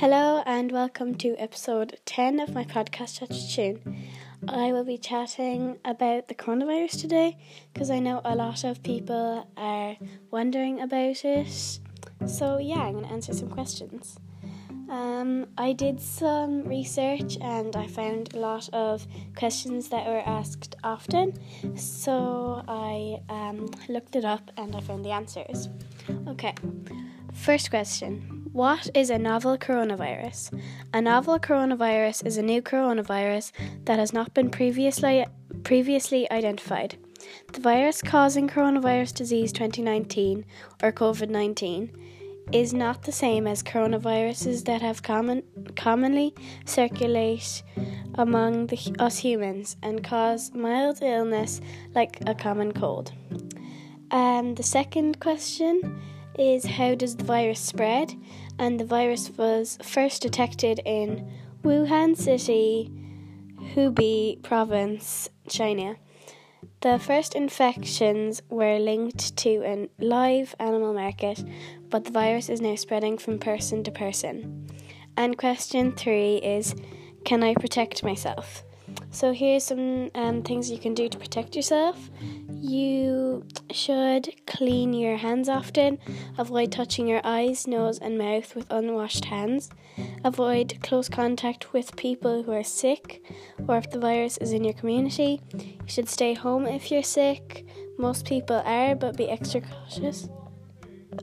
Hello and welcome to episode 10 of my podcast Touch Tune. I will be chatting about the coronavirus today because I know a lot of people are wondering about it. So, yeah, I'm going to answer some questions. Um, I did some research and I found a lot of questions that were asked often. So I um, looked it up and I found the answers. Okay, first question What is a novel coronavirus? A novel coronavirus is a new coronavirus that has not been previously, previously identified. The virus causing coronavirus disease 2019 or COVID 19 is not the same as coronaviruses that have common, commonly circulate among the, us humans and cause mild illness like a common cold. Um, the second question is how does the virus spread? And the virus was first detected in Wuhan City, Hubei province, China. The first infections were linked to a live animal market, but the virus is now spreading from person to person. And question three is Can I protect myself? So, here's some um, things you can do to protect yourself. You should clean your hands often, avoid touching your eyes, nose, and mouth with unwashed hands, avoid close contact with people who are sick or if the virus is in your community. You should stay home if you're sick. Most people are, but be extra cautious.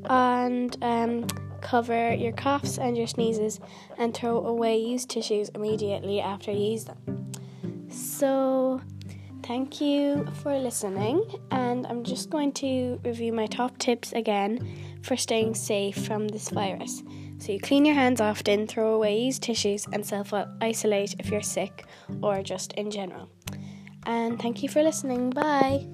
And um, cover your coughs and your sneezes and throw away used tissues immediately after you use them. So, thank you for listening, and I'm just going to review my top tips again for staying safe from this virus. So, you clean your hands often, throw away used tissues, and self isolate if you're sick or just in general. And thank you for listening. Bye.